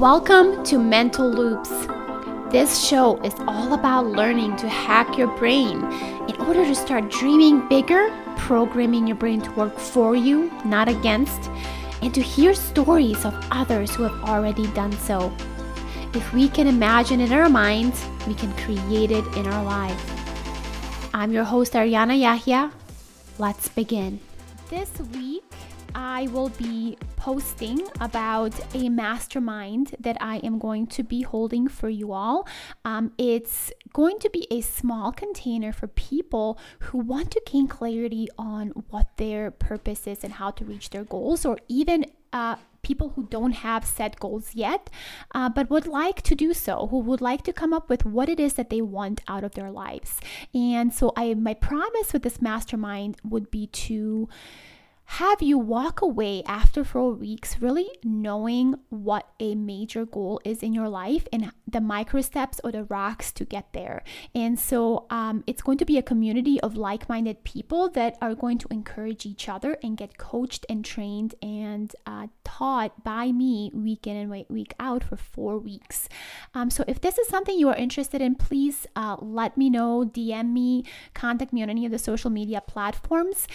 Welcome to Mental Loops. This show is all about learning to hack your brain in order to start dreaming bigger, programming your brain to work for you, not against, and to hear stories of others who have already done so. If we can imagine in our minds, we can create it in our life. I'm your host, Ariana Jahja. Let's begin. This week, I will be posting about a mastermind that I am going to be holding for you all. Um, it's going to be a small container for people who want to gain clarity on what their purpose is and how to reach their goals, or even uh, people who don't have set goals yet, uh, but would like to do so, who would like to come up with what it is that they want out of their lives. And so, I my promise with this mastermind would be to have you walk away after four weeks really knowing what a major goal is in your life and the micro steps or the rocks to get there. And so um, it's going to be a community of like minded people that are going to encourage each other and get coached and trained and uh, taught by me week in and week out for four weeks. Um, so if this is something you are interested in, please uh, let me know, DM me, contact me on any of the social media platforms.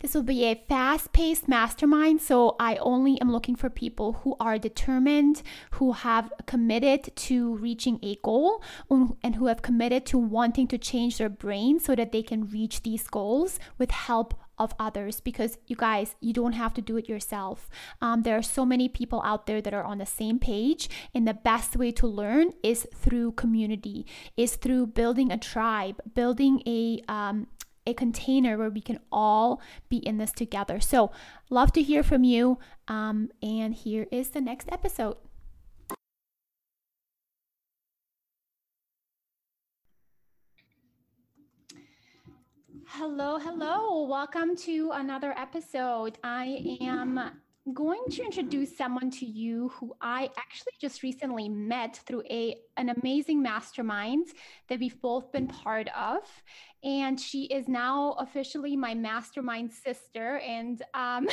This will be a fast paced mastermind, so I only am looking for people who are determined, who have committed to reaching a goal, and who have committed to wanting to change their brain so that they can reach these goals with help of others. Because you guys you don't have to do it yourself. Um, there are so many people out there that are on the same page and the best way to learn is through community is through building a tribe building a um, a container where we can all be in this together. So, love to hear from you. Um, and here is the next episode. Hello, hello. Welcome to another episode. I am going to introduce someone to you who I actually just recently met through a an amazing mastermind that we've both been part of, and she is now officially my mastermind sister. And um,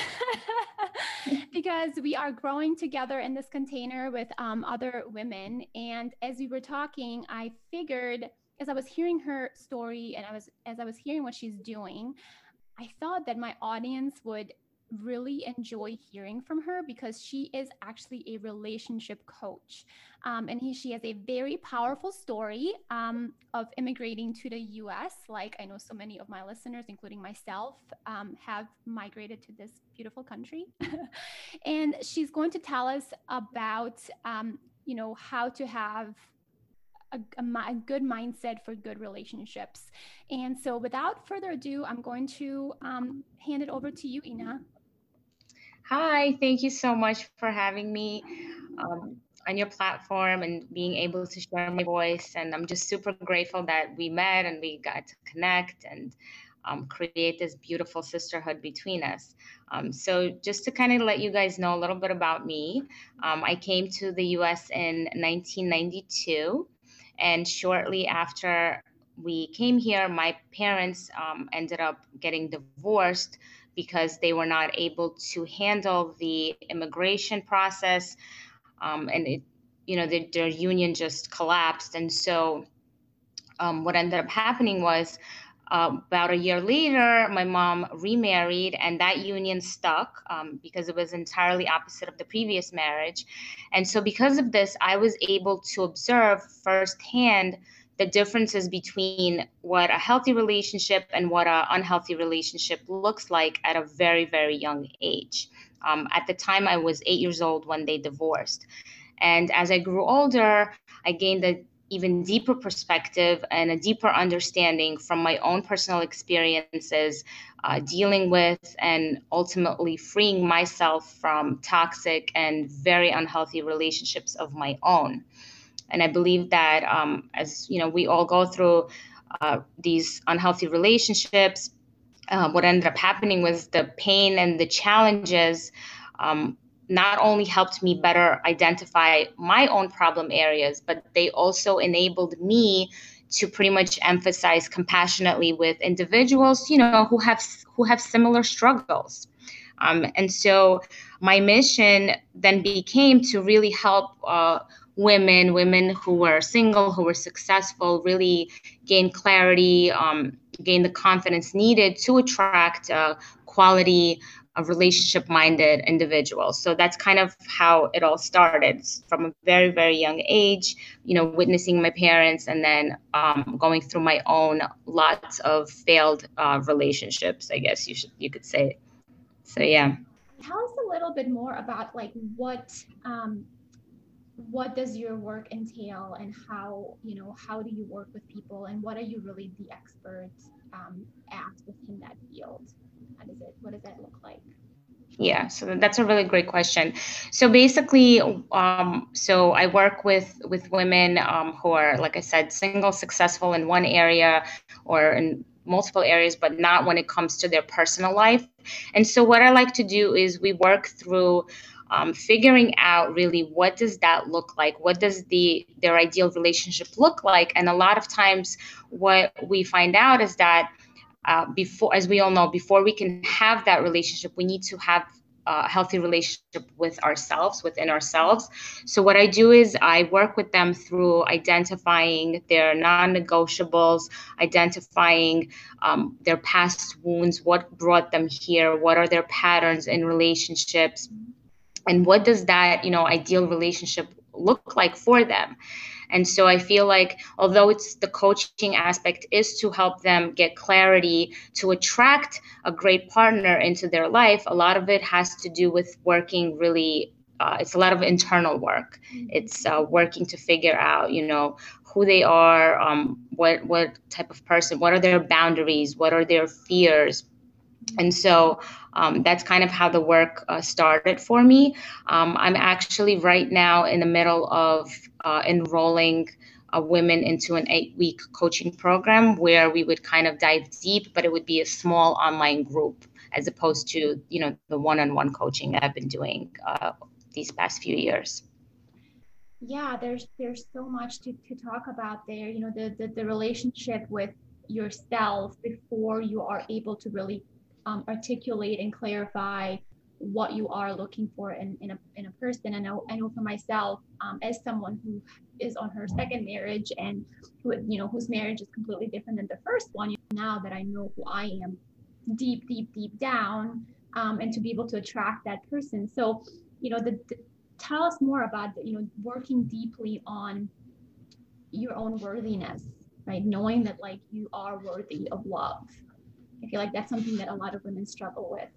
because we are growing together in this container with um, other women, and as we were talking, I figured as I was hearing her story and I was as I was hearing what she's doing. I thought that my audience would really enjoy hearing from her because she is actually a relationship coach. Um, and he, she has a very powerful story um, of immigrating to the US. Like I know so many of my listeners, including myself, um, have migrated to this beautiful country. and she's going to tell us about, um, you know, how to have a, a, a, good mindset for good relationships. And so, without further ado, I'm going to um, hand it over to you, Inna. Hi, thank you so much for having me um, on your platform and being able to share my voice. And I'm just super grateful that we met and we got to connect and um, create this beautiful sisterhood between us. Um, so, just to kind of let you guys know a little bit about me, um, I came to the US in 1992. And shortly after we came here, my parents um, ended up getting divorced because they were not able to handle the immigration process. Um, and it, you know, the, their union just collapsed. And so um, what ended up happening was uh, about a year later, my mom remarried, and that union stuck um, because it was entirely opposite of the previous marriage. And so, because of this, I was able to observe firsthand the differences between what a healthy relationship and what an unhealthy relationship looks like at a very, very young age. Um, at the time, I was eight years old when they divorced. And as I grew older, I gained an even deeper perspective and a deeper understanding from my own personal experiences uh, dealing with and ultimately freeing myself from toxic and very unhealthy relationships of my own. And I believe that um, as you know, we all go through uh, these unhealthy relationships. Uh, what ended up happening was the pain and the challenges um, not only helped me better identify my own problem areas, but they also enabled me to pretty much emphasize compassionately with individuals, you know, who have who have similar struggles. Um, and so my mission then became to really help uh, women, women who were single, who were successful, really gain clarity, um, gain the confidence needed to attract uh, quality a relationship minded individuals. So that's kind of how it all started from a very, very young age, you know, witnessing my parents and then um, going through my own lots of failed uh, relationships, I guess you should, you could say. So, yeah. Tell us a little bit more about like what, um, what does your work entail and how, you know, how do you work with people and what are you really the expert um, at within that field? How does it, what does that look like? Yeah, so that's a really great question. So basically, um, so I work with with women um, who are, like I said, single, successful in one area or in multiple areas, but not when it comes to their personal life. And so what I like to do is we work through um, figuring out really what does that look like what does the their ideal relationship look like and a lot of times what we find out is that uh, before, as we all know, before we can have that relationship, we need to have a healthy relationship with ourselves, within ourselves. So, what I do is I work with them through identifying their non negotiables, identifying um, their past wounds, what brought them here, what are their patterns in relationships, and what does that, you know, ideal relationship look like for them. And so I feel like although it's the coaching aspect is to help them get clarity to attract a great partner into their life, a lot of it has to do with working really uh, it's a lot of internal work. Mm-hmm. It's uh, working to figure out, you know, who they are, um, what what type of person, what are their boundaries, what are their fears, and so um, that's kind of how the work uh, started for me. Um, I'm actually right now in the middle of uh, enrolling uh, women into an eight week coaching program where we would kind of dive deep, but it would be a small online group as opposed to you know the one on one coaching I've been doing uh, these past few years yeah there's there's so much to, to talk about there you know the, the the relationship with yourself before you are able to really um, articulate and clarify what you are looking for in, in, a, in a person. I know, I know for myself, um, as someone who is on her second marriage and who, you know, whose marriage is completely different than the first one, now that I know who I am deep, deep, deep down, um, and to be able to attract that person. So, you know, the, the tell us more about, the, you know, working deeply on your own worthiness, right? Knowing that like you are worthy of love I feel like that's something that a lot of women struggle with.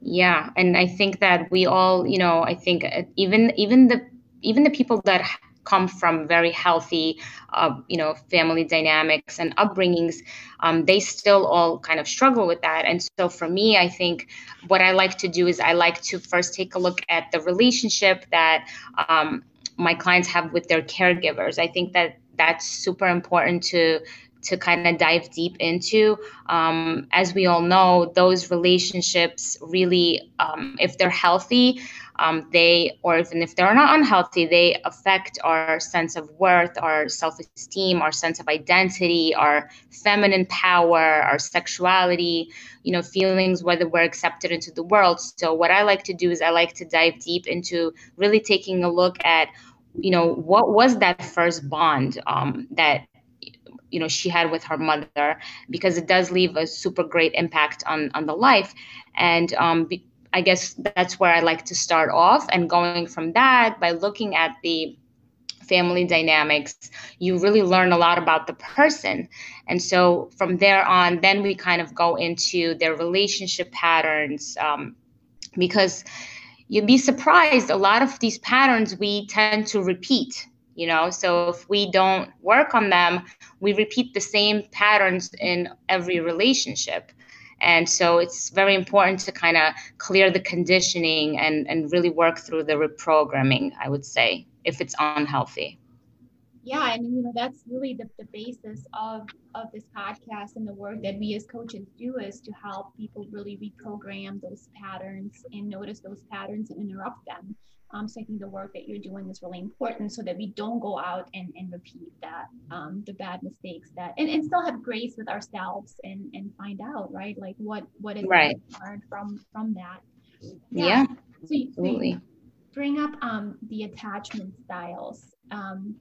Yeah, and I think that we all, you know, I think uh, even even the even the people that come from very healthy, uh, you know, family dynamics and upbringings, um, they still all kind of struggle with that. And so for me, I think what I like to do is I like to first take a look at the relationship that um, my clients have with their caregivers. I think that that's super important to to kind of dive deep into. Um, as we all know, those relationships really, um, if they're healthy, um, they, or even if they're not unhealthy, they affect our sense of worth, our self esteem, our sense of identity, our feminine power, our sexuality, you know, feelings, whether we're accepted into the world. So, what I like to do is I like to dive deep into really taking a look at you know what was that first bond um, that you know she had with her mother because it does leave a super great impact on on the life. And um, be, i guess that's where i like to start off and going from that by looking at the family dynamics you really learn a lot about the person. And so from there on then we kind of go into their relationship patterns um, because you'd be surprised a lot of these patterns we tend to repeat you know? So if we don't work on them we repeat the same patterns in every relationship. And so it's very important to kind of clear the conditioning and and really work through the reprogramming i would say if it's unhealthy. Yeah and you know that's really the, the basis of of this podcast and the work that we as coaches do is to help people really reprogram those patterns and notice those patterns and interrupt them um, so I think the work that you're doing is really important so that we don't go out and, and repeat that, um, the bad mistakes that, and, and still have grace with ourselves and, and find out, right? Like what, what is right. learned from, from that. Yeah. yeah. So you, Absolutely. So bring up um, the attachment styles. Um,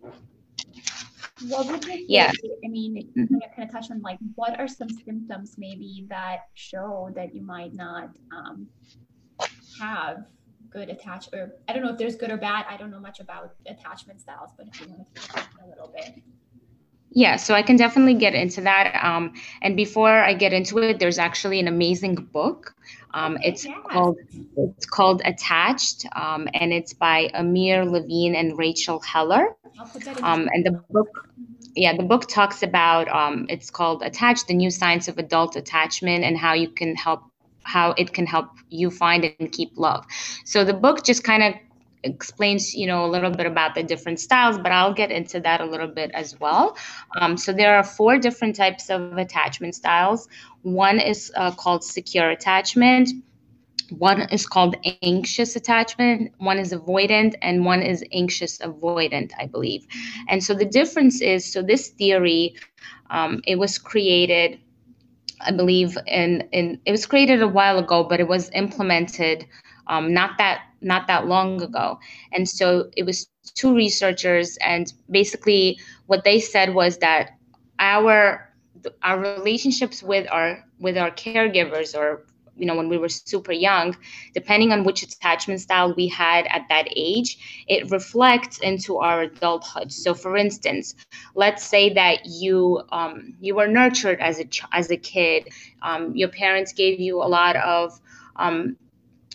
what would you say? Yeah. I mean, mm-hmm. kind of touch on like what are some symptoms maybe that show that you might not um, have good attach or I don't know if there's good or bad. I don't know much about attachment styles, but if you want to touch a little bit. Yeah, so I can definitely get into that. Um, and before I get into it, there's actually an amazing book. Um, okay, it's called it's called Attached, um, and it's by Amir Levine and Rachel Heller. Um, and the book, yeah, the book talks about um, it's called Attached: The New Science of Adult Attachment and how you can help how it can help you find and keep love. So the book just kind of explains you know a little bit about the different styles but i'll get into that a little bit as well. Um, so there are four different types of attachment styles. One is uh, called secure attachment. One is called anxious attachment. One is avoidant and one is anxious avoidant i believe. And so the difference is so this theory um, it was created i believe in, in it was created a while ago but it was implemented um, not that not that long ago. And so it was two researchers, and basically what they said was that our our relationships with our with our caregivers or you know when we were super young depending on which attachment style we had at that age it reflects into our adulthood. So for instance let's say that you um, you were nurtured as a ch- as a kid um, your parents gave you a lot of um,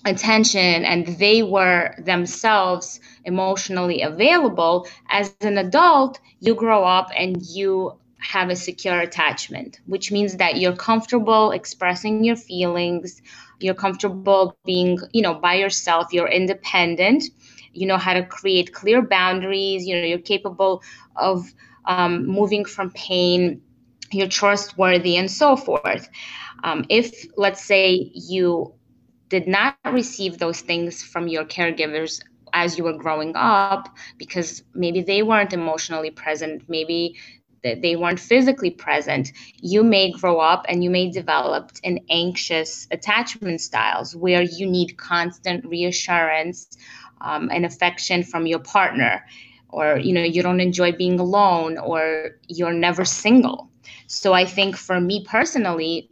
attention and they were themselves emotionally available, as an adult, you grow up and you have a secure attachment, which means that you're comfortable expressing your feelings, you're comfortable being, you know, by yourself, you're independent, you know how to create clear boundaries, you know, you're capable of um, moving from pain, you're trustworthy, and so forth. Um, if, let's say, you did not receive those things from your caregivers as you were growing up because maybe they weren't emotionally present maybe they weren't physically present you may grow up and you may develop an anxious attachment styles where you need constant reassurance um, and affection from your partner. Or you know you don't enjoy being alone or you're never single. So i think for me personally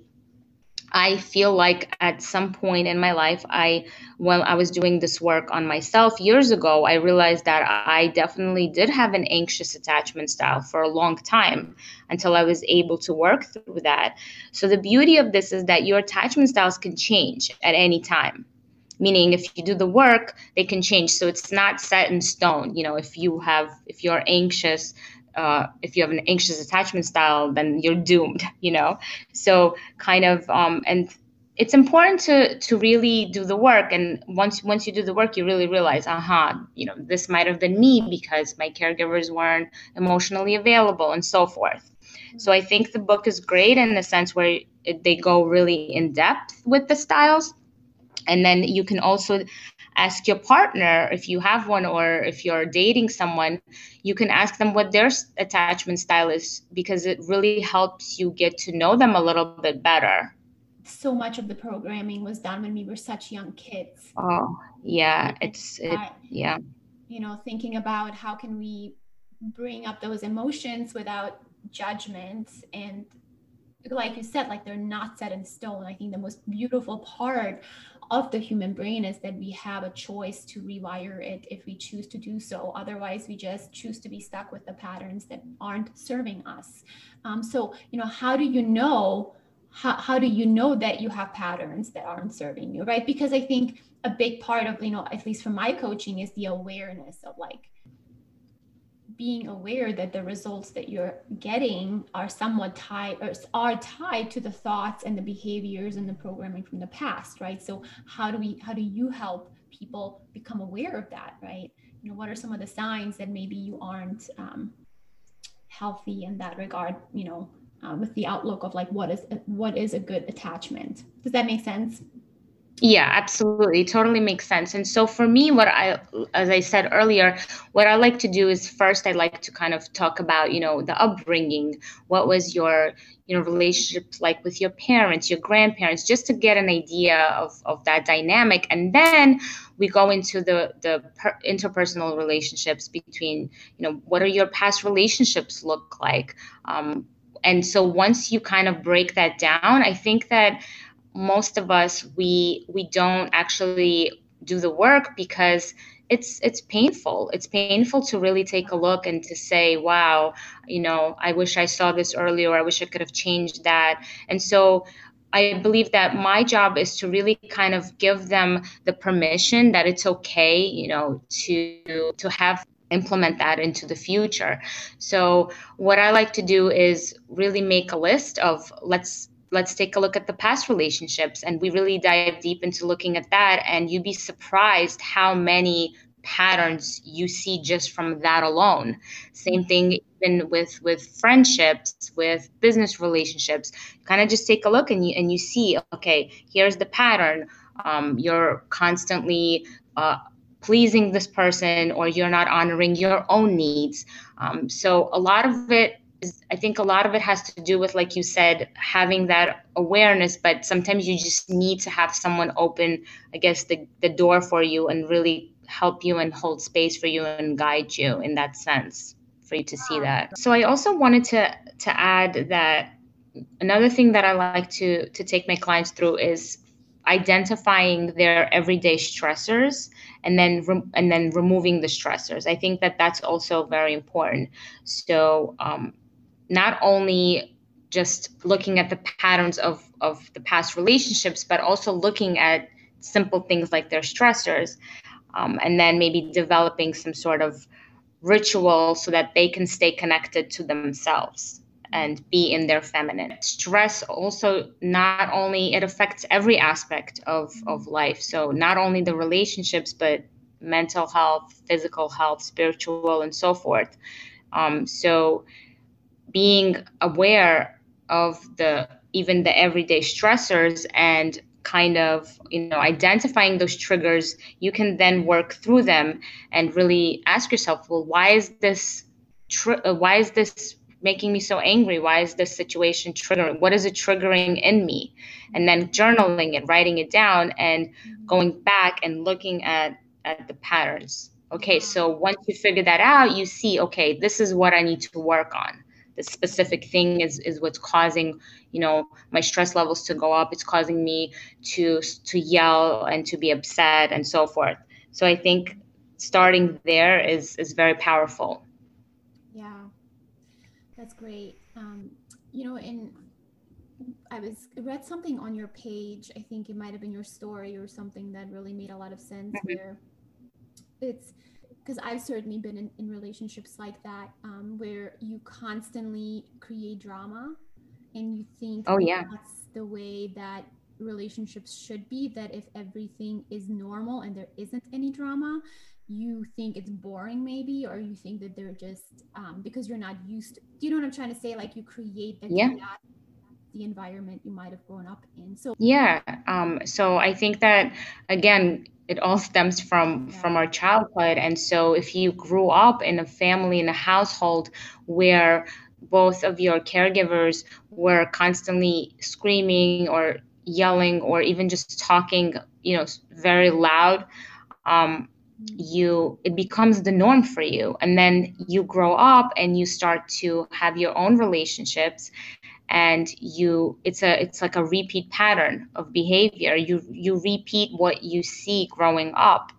I feel like at some point in my life, I, when I was doing this work on myself years ago, I realized that I definitely did have an anxious attachment style for a long time until I was able to work through that. So, the beauty of this is that your attachment styles can change at any time. Meaning if you do the work they can change. So it's not set in stone. You know if you have if you're anxious uh, if you have an anxious attachment style, then you're doomed, you know? So kind of, um, and it's important to to really do the work and once once you do the work you really realize aha uh-huh, you know this might have been me because my caregivers weren't emotionally available and so forth so i think the book is great in the sense where it, they go really in depth with the styles and then you can also ask your partner if you have one or if you're dating someone you can ask them what their attachment style is because it really helps you get to know them a little bit better. So much of the programming was done when we were such young kids. Oh yeah it's it, yeah. you know thinking about how can we bring up those emotions without judgment and like you said like they're not set in stone. I think the most beautiful part of the human brain is that we have a choice to rewire it if we choose to do so. Otherwise, we just choose to be stuck with the patterns that aren't serving us. Um, so, you know, how do you know? How, how do you know that you have patterns that aren't serving you, right? Because I think a big part of, you know, at least for my coaching, is the awareness of like, being aware that the results that you're getting are somewhat tied or are tied to the thoughts and the behaviors and the programming from the past right? So how do we how do you help people become aware of that right? You know what are some of the signs that maybe you aren't um, healthy in that regard you know uh, with the outlook of like what is what is a good attachment? Does that make sense Yeah, absolutely. Totally makes sense. And so for me, what I, as I said earlier, what I like to do is first I like to kind of talk about, you know, the upbringing. What was your, you know, relationship like with your parents, your grandparents, just to get an idea of, of that dynamic. And then we go into the, the per, interpersonal relationships between, you know, what are your past relationships look like? Um, and so once you kind of break that down, I think that most of us we we don't actually do the work because it's it's painful. It's painful to really take a look and to say wow you know i wish i saw this earlier i wish i could have changed that. And so i believe that my job is to really kind of give them the permission that it's okay you know to to have implement that into the future. So what i like to do is really make a list of let's let's take a look at the past relationships. And we really dive deep into looking at that. And you'd be surprised how many patterns you see just from that alone. Same thing even with with friendships with business relationships. Kind of just take a look and you and you see okay here's the pattern. Um, you're constantly uh, pleasing this person or you're not honoring your own needs. Um, so a lot of it I think a lot of it has to do with, like you said, having that awareness, but sometimes you just need to have someone open, I guess, the, the door for you and really help you and hold space for you and guide you in that sense for you to see that. So I also wanted to to add that another thing that I like to to take my clients through is identifying their everyday stressors and then re- and then removing the stressors. I think that that's also very important. So um, not only just looking at the patterns of, of the past relationships, but also looking at simple things like their stressors, um, and then maybe developing some sort of ritual so that they can stay connected to themselves and be in their feminine. Stress also not only it affects every aspect of, of life. So not only the relationships, but mental health, physical health, spiritual, and so forth. Um, so being aware of the even the everyday stressors and kind of you know identifying those triggers you can then work through them and really ask yourself well why is this tr- uh, why is this making me so angry? Why is this situation triggering? What is it triggering in me? And then journaling it writing it down and going back and looking at at the patterns. Okay so once you figure that out you see okay this is what i need to work on this specific thing is is what's causing you know my stress levels to go up. It's causing me to to yell and to be upset and so forth. So i think starting there is is very powerful. Yeah. That's great. Um, you know and i was read something on your page. I think it might have been your story or something that really made a lot of sense mm-hmm. where it's because I've certainly been in, in relationships like that um, where you constantly create drama and you think oh yeah. that's the way that relationships should be that if everything is normal and there isn't any drama you think it's boring maybe or you think that they're just um, because you're not used to, do you know what i'm trying to say? Like you create the yeah. the environment you might have grown up in. So yeah um, so i think that again it all stems from yeah. from our childhood and so if you grew up in a family in a household where both of your caregivers were constantly screaming or yelling or even just talking you know very loud um, you it becomes the norm for you and then you grow up and you start to have your own relationships and you it's a it's like a repeat pattern of behavior. You you repeat what you see growing up.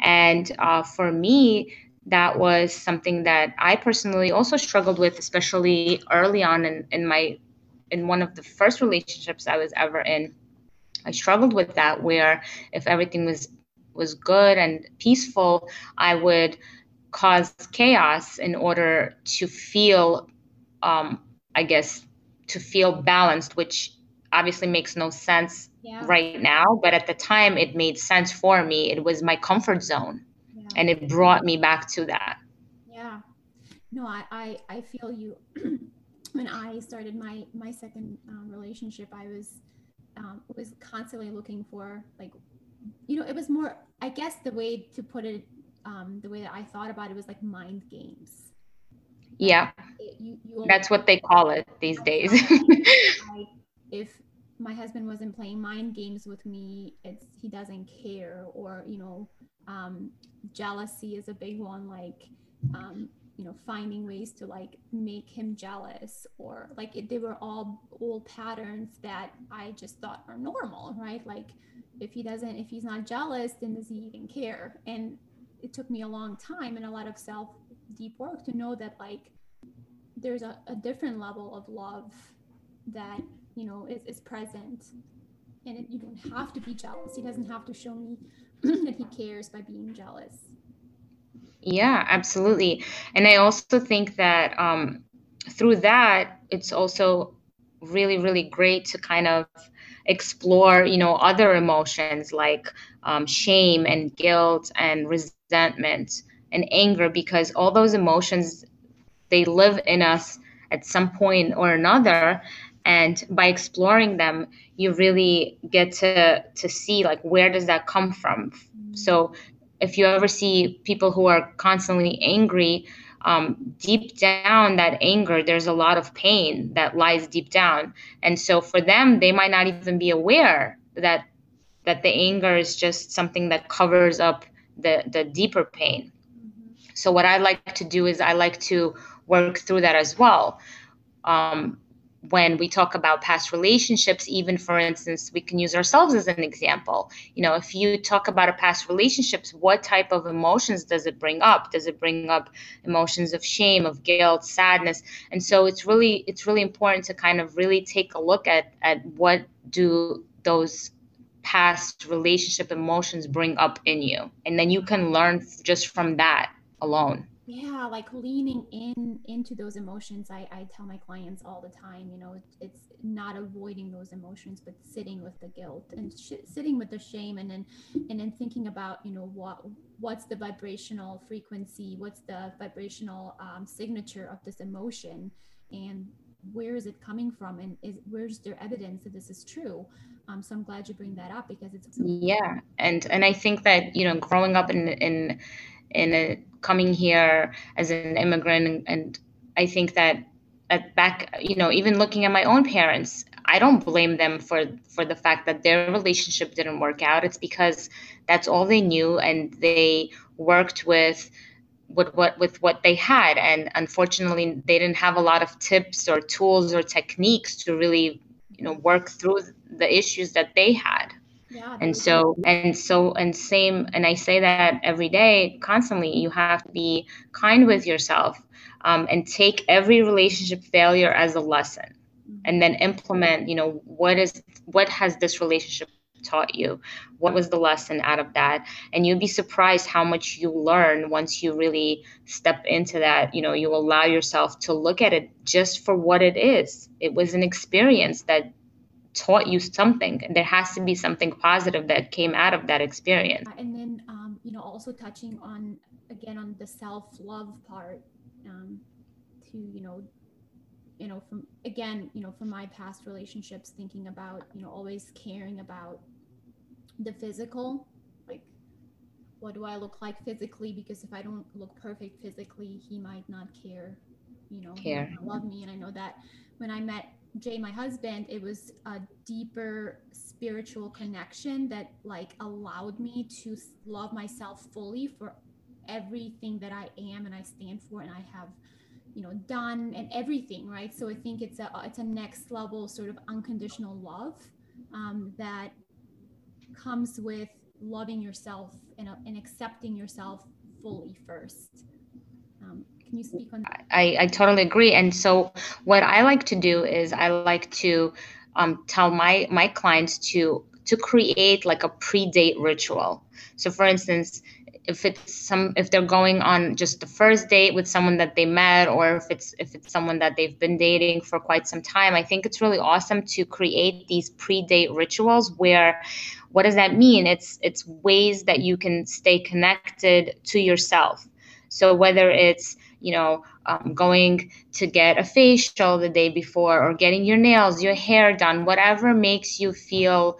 And uh, for me that was something that i personally also struggled with especially early on in, in my in one of the first relationships i was ever in. I struggled with that where if everything was was good and peaceful i would cause chaos in order to feel um, i guess to feel balanced, which obviously makes no sense yeah. right now. But at the time, it made sense for me. It was my comfort zone. Yeah. And it brought me back to that. Yeah. No, I, I, I feel you. when I started my, my second um, relationship, I was um, was constantly looking for like you know it was more i guess the way to put it um, the way that i thought about it was like mind games yeah. It, you, you that's what they call it these days. if my husband wasn't playing mind games with me it's he doesn't care or you know um, jealousy is a big one like um, you know finding ways to like make him jealous or like it, they were all old patterns that i just thought are normal right? Like if he doesn't if he's not jealous then does he even care? And it took me a long time and a lot of self deep work to know that like there's a, a different level of love that you know is, is present. And it, you don't have to be jealous. He doesn't have to show me that he cares by being jealous. Yeah absolutely. And i also think that um, through that it's also really really great to kind of explore you know other emotions like um, shame and guilt and resentment and anger because all those emotions they live in us at some point or another. And by exploring them you really get to to see like where does that come from? So if you ever see people who are constantly angry um, deep down that anger there's a lot of pain that lies deep down. And so for them they might not even be aware that that the anger is just something that covers up the the deeper pain. So what i like to do is i like to work through that as well um, when we talk about past relationships, even for instance, we can use ourselves as an example. You know, if you talk about a past relationships, what type of emotions does it bring up? Does it bring up emotions of shame, of guilt, sadness? And so it's really it's really important to kind of really take a look at at what do those past relationship emotions bring up in you. And then you can learn just from that alone. Yeah like leaning in into those emotions. I, I tell my clients all the time you know it's not avoiding those emotions but sitting with the guilt and sh- sitting with the shame and then and then thinking about you know what what's the vibrational frequency what's the vibrational um, signature of this emotion and where is it coming from and is where's there evidence that this is true? Um, so i'm glad you bring that up because it's yeah and and i think that you know growing up in in in a, coming here as an immigrant and, and i think that at back you know even looking at my own parents i don't blame them for for the fact that their relationship didn't work out. It's because that's all they knew and they worked with with what with what they had. And unfortunately they didn't have a lot of tips or tools or techniques to really you know work through the issues that they had yeah, and so and so and same and i say that every day constantly you have to be kind with yourself um, and take every relationship failure as a lesson mm-hmm. and then implement you know what is what has this relationship taught you? What was the lesson out of that? And you'd be surprised how much you learn once you really step into that you know you allow yourself to look at it just for what it is. It was an experience that taught you something. There has to be something positive that came out of that experience. And then um, you know also touching on again on the self-love part um, to you know you know from again you know from my past relationships thinking about you know always caring about the physical like what do i look like physically? Because if i don't look perfect physically he might not care you know care. love me. And i know that when i met Jay, my husband, it was a deeper spiritual connection that like allowed me to love myself fully for everything that I am and I stand for and I have you know done and everything right? So i think it's a it's a next level sort of unconditional love um, that comes with loving yourself and, uh, and accepting yourself fully first. Um, can you speak on that? I, I totally agree. And so what I like to do is I like to um, tell my my clients to to create like a pre-date ritual. So for instance, if it's some if they're going on just the first date with someone that they met or if it's if it's someone that they've been dating for quite some time i think it's really awesome to create these pre-date rituals where what does that mean it's it's ways that you can stay connected to yourself so whether it's you know um, going to get a facial the day before or getting your nails your hair done whatever makes you feel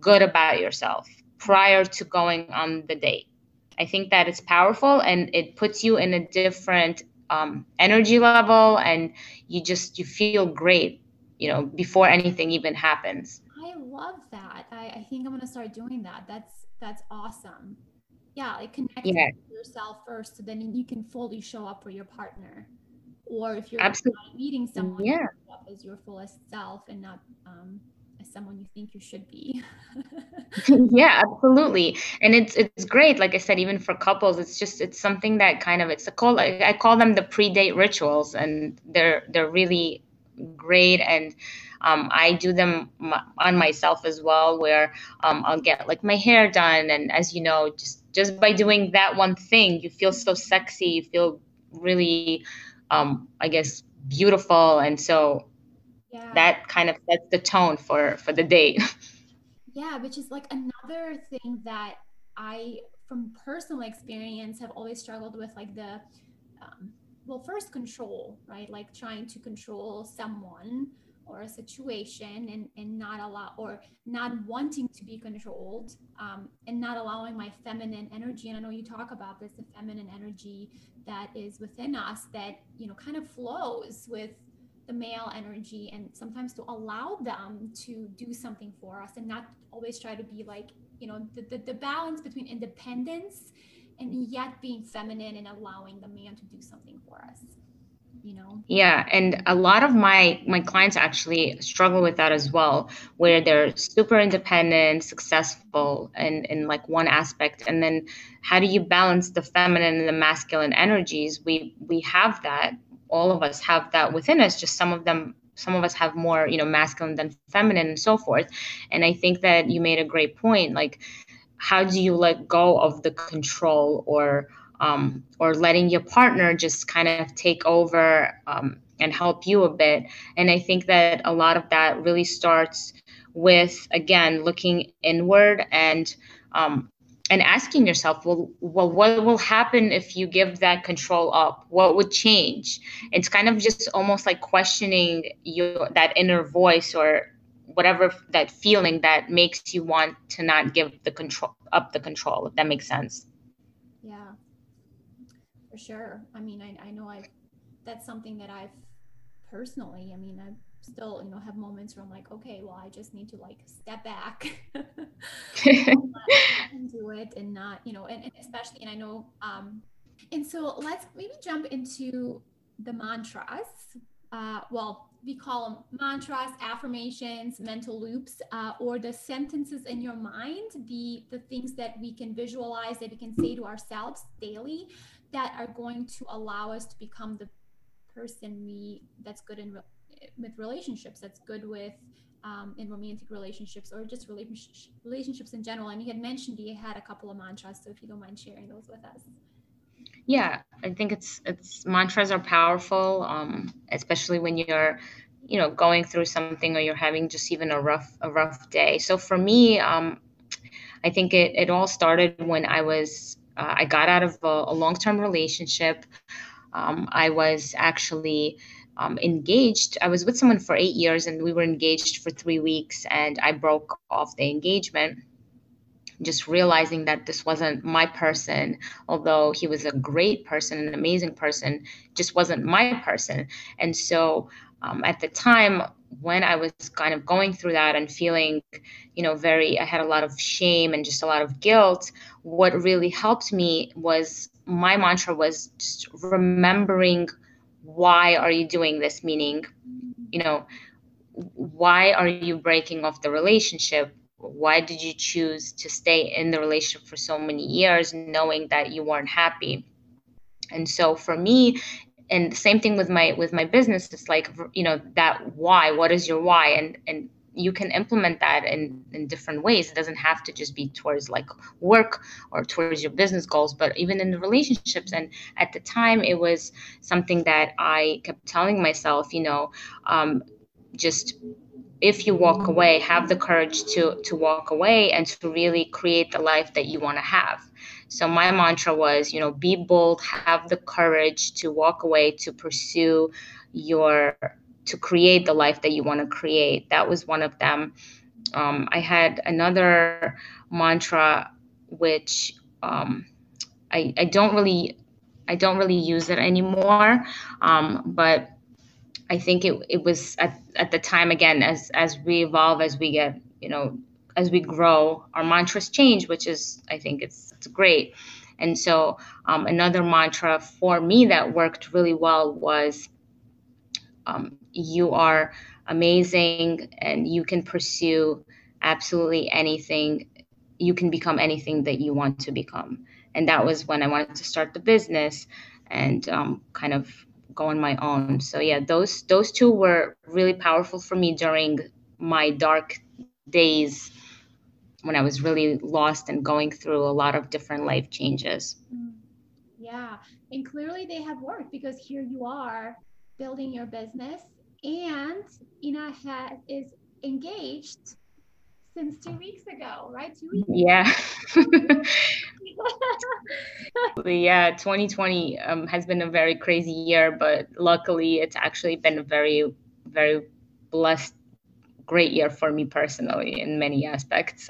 good about yourself prior to going on the date i think that it's powerful and it puts you in a different um, energy level and you just you feel great you know before anything even happens. I love that. I, I think i'm going to start doing that. That's that's awesome yeah like connect yeah. yourself first so then you can fully show up for your partner or if you're Absolutely. meeting someone yeah. as your fullest self and not um, as someone you think you should be yeah absolutely and it's it's great like i said even for couples it's just it's something that kind of it's a call i call them the pre-date rituals and they're they're really great and um, I do them on myself as well, where um, I'll get like my hair done, and as you know, just just by doing that one thing, you feel so sexy, you feel really, um, I guess, beautiful, and so yeah. that kind of sets the tone for for the date. yeah, which is like another thing that I, from personal experience, have always struggled with, like the um, well, first control, right? Like trying to control someone or a situation and, and not allow or not wanting to be controlled um, and not allowing my feminine energy and i know you talk about this the feminine energy that is within us that you know kind of flows with the male energy and sometimes to allow them to do something for us and not always try to be like you know the, the, the balance between independence and yet being feminine and allowing the man to do something for us you know? Yeah and a lot of my my clients actually struggle with that as well where they're super independent successful in in like one aspect and then how do you balance the feminine and the masculine energies? We we have that all of us have that within us just some of them some of us have more you know masculine than feminine and so forth. And i think that you made a great point like how do you let go of the control or um, or letting your partner just kind of take over um, and help you a bit. And I think that a lot of that really starts with again looking inward and um, and asking yourself, well, well, what will happen if you give that control up? What would change? It's kind of just almost like questioning your that inner voice or whatever that feeling that makes you want to not give the control up the control. If that makes sense. For sure. I mean, I, I know I that's something that I've personally, I mean, I still, you know, have moments where I'm like, okay, well, I just need to like step back and do it and not, you know, and, and especially, and I know, um, and so let's maybe jump into the mantras. Uh, well, we call them mantras, affirmations, mental loops, uh, or the sentences in your mind, the the things that we can visualize that we can say to ourselves daily that are going to allow us to become the person we that's good in with relationships that's good with um, in romantic relationships or just relationships relationships in general. And you had mentioned you had a couple of mantras so if you don't mind sharing those with us yeah i think it's it's mantras are powerful um, especially when you're you know going through something or you're having just even a rough a rough day so for me um, i think it, it all started when i was uh, I got out of a, a long term relationship. Um, I was actually um, engaged. I was with someone for eight years and we were engaged for three weeks, and I broke off the engagement. Just realizing that this wasn't my person, although he was a great person, an amazing person, just wasn't my person. And so um, at the time, when I was kind of going through that and feeling, you know, very, I had a lot of shame and just a lot of guilt. What really helped me was my mantra was just remembering why are you doing this? Meaning, you know, why are you breaking off the relationship? Why did you choose to stay in the relationship for so many years knowing that you weren't happy? And so for me, and the same thing with my with my business it's like you know that why what is your why? And and you can implement that in in different ways. It doesn't have to just be towards like work or towards your business goals but even in the relationships. And at the time it was something that i kept telling myself you know um, just if you walk away have the courage to to walk away and to really create the life that you want to have so my mantra was you know be bold have the courage to walk away to pursue your to create the life that you want to create that was one of them um, i had another mantra which um, I, I don't really I don't really use it anymore. Um, but I think it, it was at, at the time again as as we evolve as we get you know as we grow our mantras change which is I think it's it's great. And so um, another mantra for me that worked really well was um, you are amazing and you can pursue absolutely anything. You can become anything that you want to become. And that was when I wanted to start the business and um, kind of go on my own. So yeah, those those two were really powerful for me during my dark days when I was really lost and going through a lot of different life changes. Mm. Yeah, and clearly they have worked because here you are building your business, and Inna has, is engaged since two weeks ago, right? Two weeks. Yeah. yeah, 2020 um, has been a very crazy year, but luckily it's actually been a very, very blessed, great year for me personally in many aspects.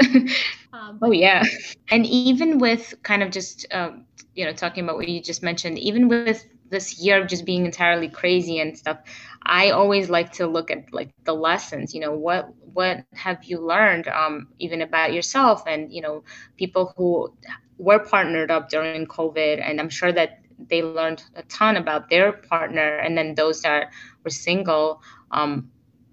um, oh, yeah. And even with kind of just, um, you know, talking about what you just mentioned, even with this year of just being entirely crazy and stuff, I always like to look at like the lessons, you know, what what have you learned um, even about yourself and you know people who were partnered up during COVID, and I'm sure that they learned a ton about their partner, and then those that were single um,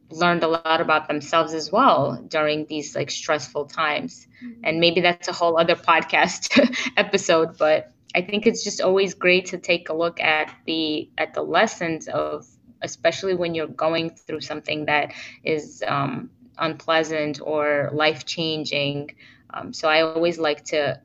learned a lot about themselves as well during these like stressful times. Mm-hmm. And maybe that's a whole other podcast episode, but I think it's just always great to take a look at the at the lessons of especially when you're going through something that is um, unpleasant or life changing. Um, so I always like to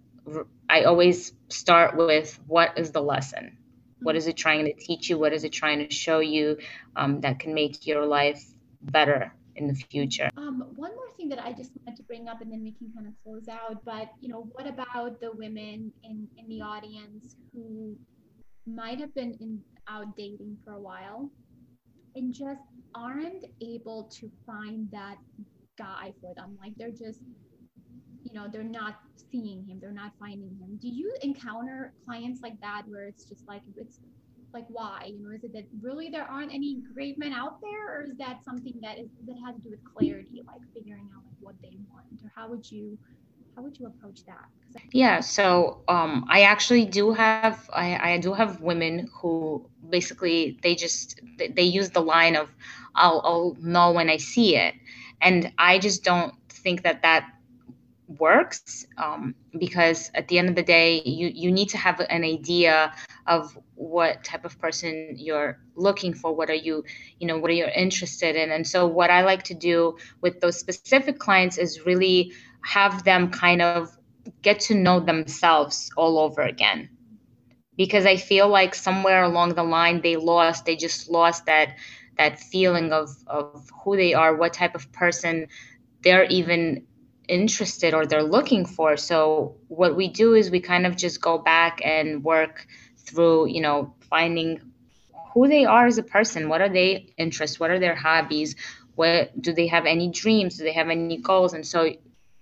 I always start with what is the lesson? What is it trying to teach you? What is it trying to show you um, that can make your life better in the future? Um, one more thing that I just wanted to bring up, and then we can kind of close out. But you know, what about the women in in the audience who might have been in, out dating for a while and just aren't able to find that guy for them? Like they're just you know they're not seeing him. They're not finding him. Do you encounter clients like that where it's just like it's like why? You know is it that really there aren't any great men out there or is that something that is that has to do with clarity like figuring out like what they want? Or how would you how would you approach that? Yeah so um i actually do have i i do have women who basically they just they, use the line of i'll i'll know when i see it. And i just don't think that that works um, because at the end of the day you you need to have an idea of what type of person you're looking for what are you you know what are you interested in? And so what i like to do with those specific clients is really have them kind of get to know themselves all over again because i feel like somewhere along the line they lost they just lost that that feeling of of who they are what type of person they're even interested or they're looking for. So what we do is we kind of just go back and work through, you know, finding who they are as a person. What are they interests? What are their hobbies? What do they have any dreams? Do they have any goals? And so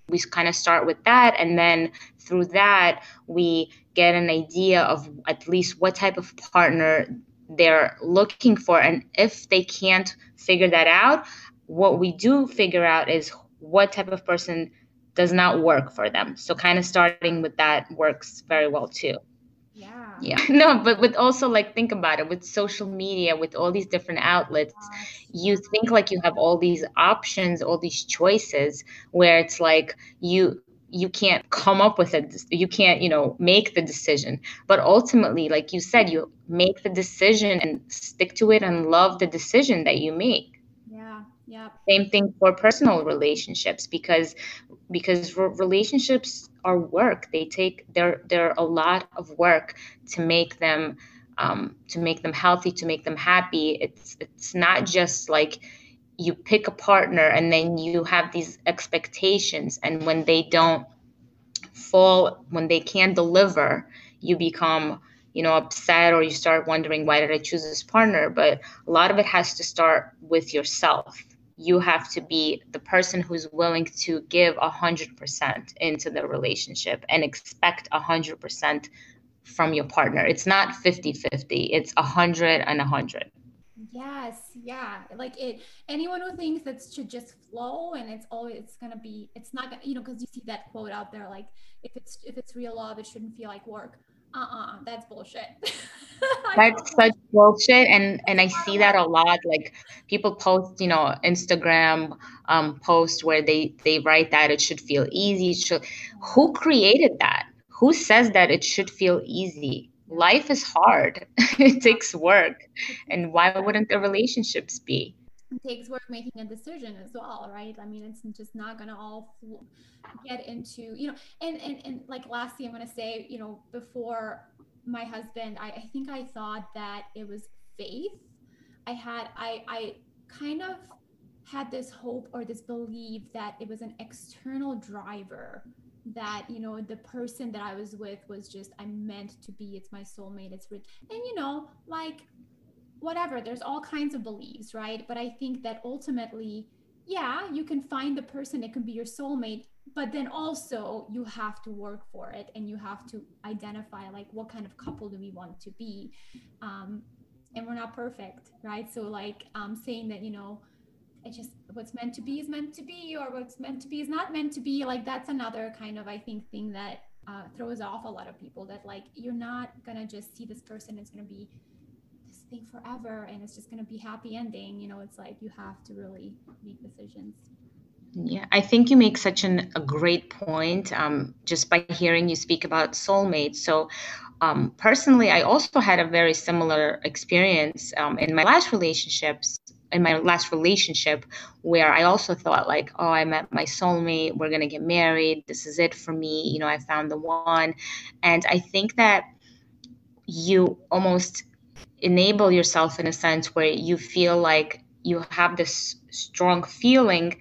we kind of start with that and then through that we get an idea of at least what type of partner they're looking for and if they can't figure that out what we do figure out is what type of person does not work for them. So kind of starting with that works very well too. Yeah. Yeah. No, but with also like think about it with social media, with all these different outlets, you think like you have all these options, all these choices where it's like you you can't come up with it you can't you know make the decision but ultimately like you said you make the decision and stick to it and love the decision that you make yeah. Yeah. Same thing for personal relationships because because relationships are work. They take they're they're a lot of work to make them um, to make them healthy, to make them happy. It's it's not just like you pick a partner and then you have these expectations and when they don't fall when they can't deliver you become you know upset or you start wondering why did i choose this partner but a lot of it has to start with yourself you have to be the person who's willing to give 100% into the relationship and expect 100% from your partner it's not 50-50 it's 100 and 100 Yes, yeah. Like it anyone who thinks that should just flow and it's always it's gonna be it's not gonna you know, because you see that quote out there like if it's if it's real love, it shouldn't feel like work. Uh-uh, that's bullshit. that's such bullshit and and I see that a lot. Like people post, you know, Instagram um posts where they they write that it should feel easy. Should who created that? Who says that it should feel easy? life is hard. it takes work. And why wouldn't the relationships be? Takes work making a decision as well, right? I mean, it's just not going to all get into, you know, and, and, and like lastly, I'm going to say, you know, before my husband, I, I think I thought that it was faith. I had, I, I kind of had this hope or this belief that it was an external driver that you know the person that i was with was just i'm meant to be it's my soulmate it's rich and you know like whatever there's all kinds of beliefs right? But i think that ultimately yeah you can find the person it can be your soulmate but then also you have to work for it and you have to identify like what kind of couple do we want to be? Um, and we're not perfect right? So like um, saying that you know it just what's meant to be is meant to be or what's meant to be is not meant to be like that's another kind of i think thing that uh, throws off a lot of people that like you're not gonna just see this person it's gonna be forever and it's just gonna be happy ending you know it's like you have to really make decisions yeah, I think you make such an, a great point um, just by hearing you speak about soulmates. So, um, personally, I also had a very similar experience um, in my last relationships in my last relationship where I also thought like, oh, I met my soulmate, we're gonna get married, this is it for me, you know, I found the one. And I think that you almost enable yourself in a sense where you feel like you have this strong feeling,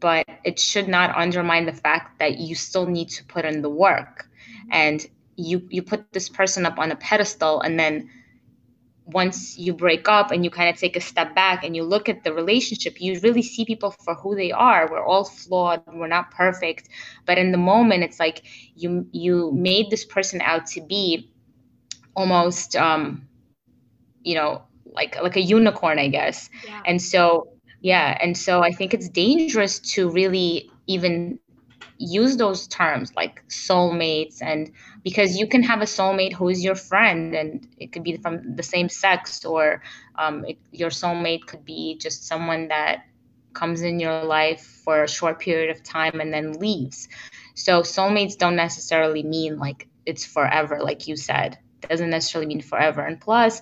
but it should not undermine the fact that you still need to put in the work. And you you put this person up on a pedestal and then once you break up and you kind of take a step back and you look at the relationship, you really see people for who they are. We're all flawed, we're not perfect, but in the moment, it's like you you made this person out to be almost, um, you know, like like a unicorn, I guess. Yeah. And so, yeah, and so I think it's dangerous to really even use those terms like soulmates and because you can have a soulmate who is your friend and it could be from the same sex or um, it, your soulmate could be just someone that comes in your life for a short period of time and then leaves so soulmates don't necessarily mean like it's forever like you said it doesn't necessarily mean forever and plus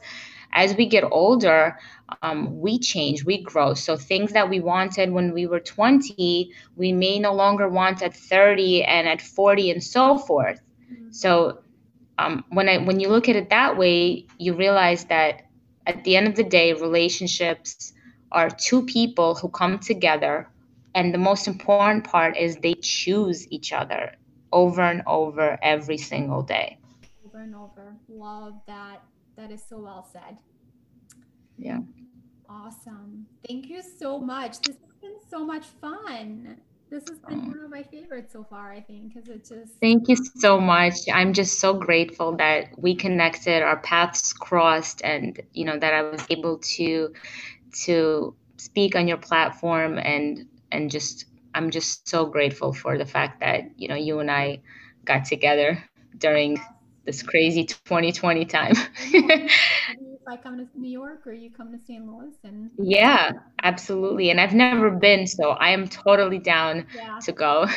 as we get older, um, we change, we grow. So things that we wanted when we were 20, we may no longer want at 30 and at 40 and so forth. Mm-hmm. So um, when I when you look at it that way, you realize that at the end of the day, relationships are two people who come together, and the most important part is they choose each other over and over every single day. Over and over. Love that that is so well said. Yeah. Awesome. Thank you so much. This has been so much fun. This has been oh. one of my favorites so far, I think, because it just. Thank you so much. I'm just so grateful that we connected, our paths crossed, and you know that I was able to to speak on your platform and and just I'm just so grateful for the fact that you know you and I got together during this crazy 2020 time. if I come to New York or you come to St. Louis and Yeah, absolutely. And I've never been, so I am totally down yeah. to go.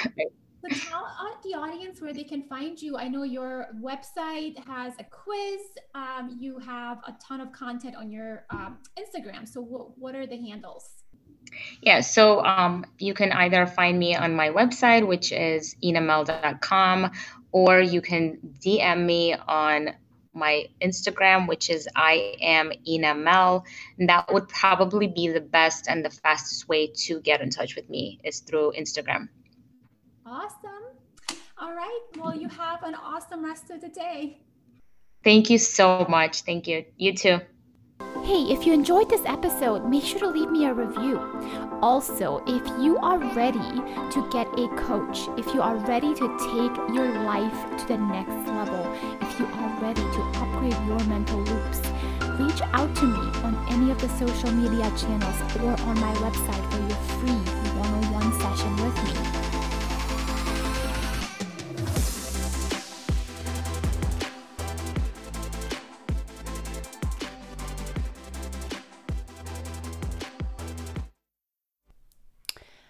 So tell the audience where they can find you. I know your website has a quiz. Um, you have a ton of content on your um, Instagram. So w- what are the handles? Yeah, so um, you can either find me on my website, which is innamel.com, or you can DM me on my Instagram, which is I am Inna Mel. And that would probably be the best and the fastest way to get in touch with me is through Instagram. Awesome. All right. Well, you have an awesome rest of the day. Thank you so much. Thank you. You too. Hey, if you enjoyed this episode, make sure to leave me a review. Also, if you are ready to get a coach, if you are ready to take your life to the next level, if you are ready to upgrade your mental loops, reach out to me on any of the social media channels or on my website for your free